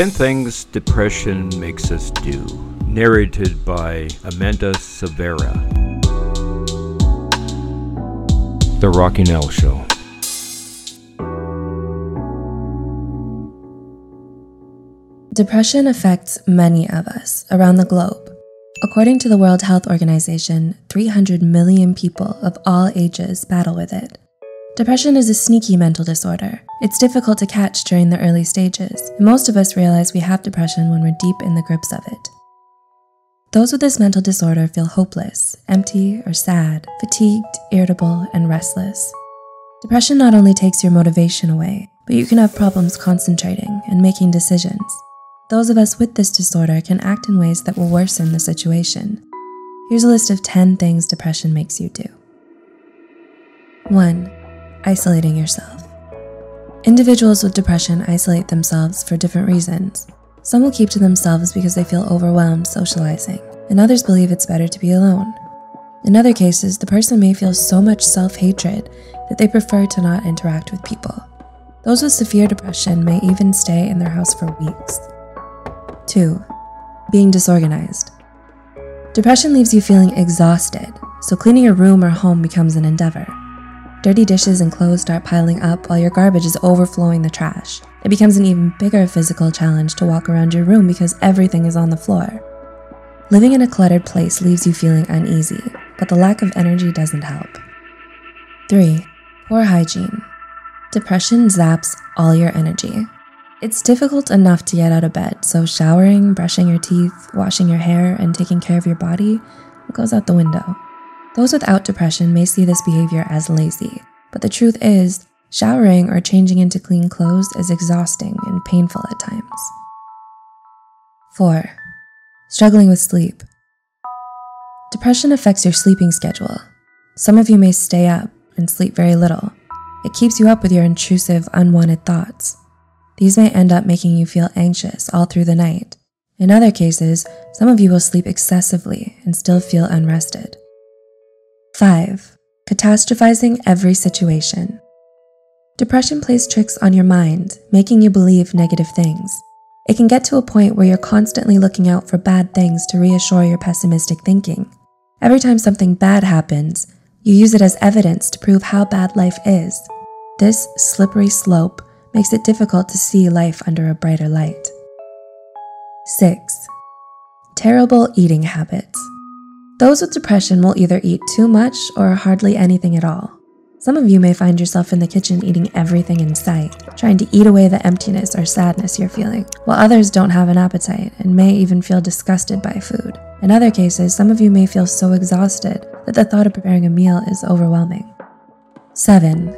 10 Things Depression Makes Us Do, narrated by Amanda Silvera. The Rocking Al Show. Depression affects many of us around the globe. According to the World Health Organization, 300 million people of all ages battle with it. Depression is a sneaky mental disorder. It's difficult to catch during the early stages, and most of us realize we have depression when we're deep in the grips of it. Those with this mental disorder feel hopeless, empty, or sad, fatigued, irritable, and restless. Depression not only takes your motivation away, but you can have problems concentrating and making decisions. Those of us with this disorder can act in ways that will worsen the situation. Here's a list of 10 things depression makes you do. 1. Isolating yourself. Individuals with depression isolate themselves for different reasons. Some will keep to themselves because they feel overwhelmed socializing, and others believe it's better to be alone. In other cases, the person may feel so much self hatred that they prefer to not interact with people. Those with severe depression may even stay in their house for weeks. 2. Being disorganized. Depression leaves you feeling exhausted, so cleaning your room or home becomes an endeavor. Dirty dishes and clothes start piling up while your garbage is overflowing the trash. It becomes an even bigger physical challenge to walk around your room because everything is on the floor. Living in a cluttered place leaves you feeling uneasy, but the lack of energy doesn't help. 3. Poor hygiene. Depression zaps all your energy. It's difficult enough to get out of bed, so showering, brushing your teeth, washing your hair, and taking care of your body goes out the window. Those without depression may see this behavior as lazy, but the truth is, showering or changing into clean clothes is exhausting and painful at times. 4. Struggling with sleep. Depression affects your sleeping schedule. Some of you may stay up and sleep very little. It keeps you up with your intrusive, unwanted thoughts. These may end up making you feel anxious all through the night. In other cases, some of you will sleep excessively and still feel unrested. 5. Catastrophizing every situation. Depression plays tricks on your mind, making you believe negative things. It can get to a point where you're constantly looking out for bad things to reassure your pessimistic thinking. Every time something bad happens, you use it as evidence to prove how bad life is. This slippery slope makes it difficult to see life under a brighter light. 6. Terrible eating habits. Those with depression will either eat too much or hardly anything at all. Some of you may find yourself in the kitchen eating everything in sight, trying to eat away the emptiness or sadness you're feeling, while others don't have an appetite and may even feel disgusted by food. In other cases, some of you may feel so exhausted that the thought of preparing a meal is overwhelming. 7.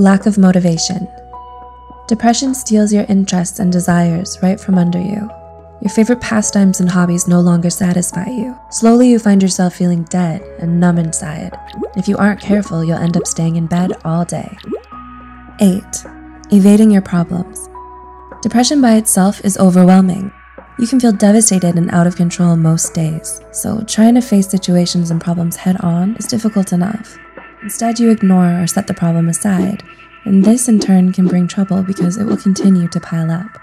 Lack of motivation. Depression steals your interests and desires right from under you. Your favorite pastimes and hobbies no longer satisfy you. Slowly, you find yourself feeling dead and numb inside. If you aren't careful, you'll end up staying in bed all day. 8. Evading your problems. Depression by itself is overwhelming. You can feel devastated and out of control most days, so trying to face situations and problems head on is difficult enough. Instead, you ignore or set the problem aside and this in turn can bring trouble because it will continue to pile up.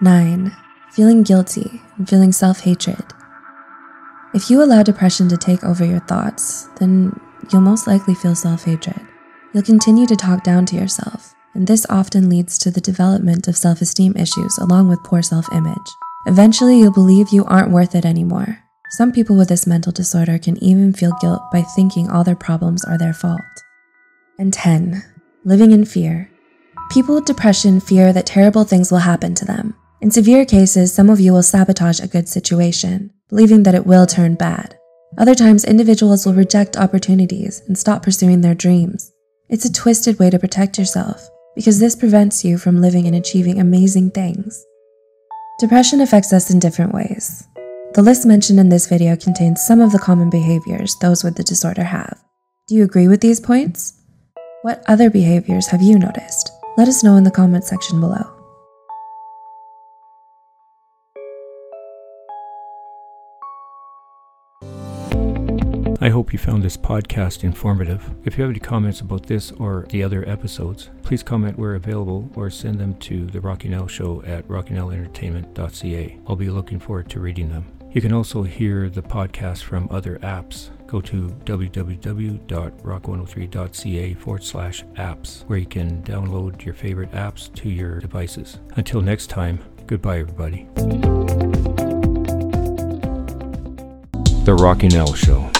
9. Feeling guilty and feeling self hatred. If you allow depression to take over your thoughts, then you'll most likely feel self hatred. You'll continue to talk down to yourself, and this often leads to the development of self esteem issues along with poor self image. Eventually, you'll believe you aren't worth it anymore. Some people with this mental disorder can even feel guilt by thinking all their problems are their fault. And 10 living in fear. People with depression fear that terrible things will happen to them. In severe cases, some of you will sabotage a good situation, believing that it will turn bad. Other times, individuals will reject opportunities and stop pursuing their dreams. It's a twisted way to protect yourself because this prevents you from living and achieving amazing things. Depression affects us in different ways. The list mentioned in this video contains some of the common behaviors those with the disorder have. Do you agree with these points? What other behaviors have you noticed? Let us know in the comment section below. I hope you found this podcast informative. If you have any comments about this or the other episodes, please comment where available or send them to the Rocking Al Show at rockingalentertainment.ca. I'll be looking forward to reading them. You can also hear the podcast from other apps. Go to www.rock103.ca forward slash apps, where you can download your favorite apps to your devices. Until next time, goodbye, everybody. The Rocking Al Show.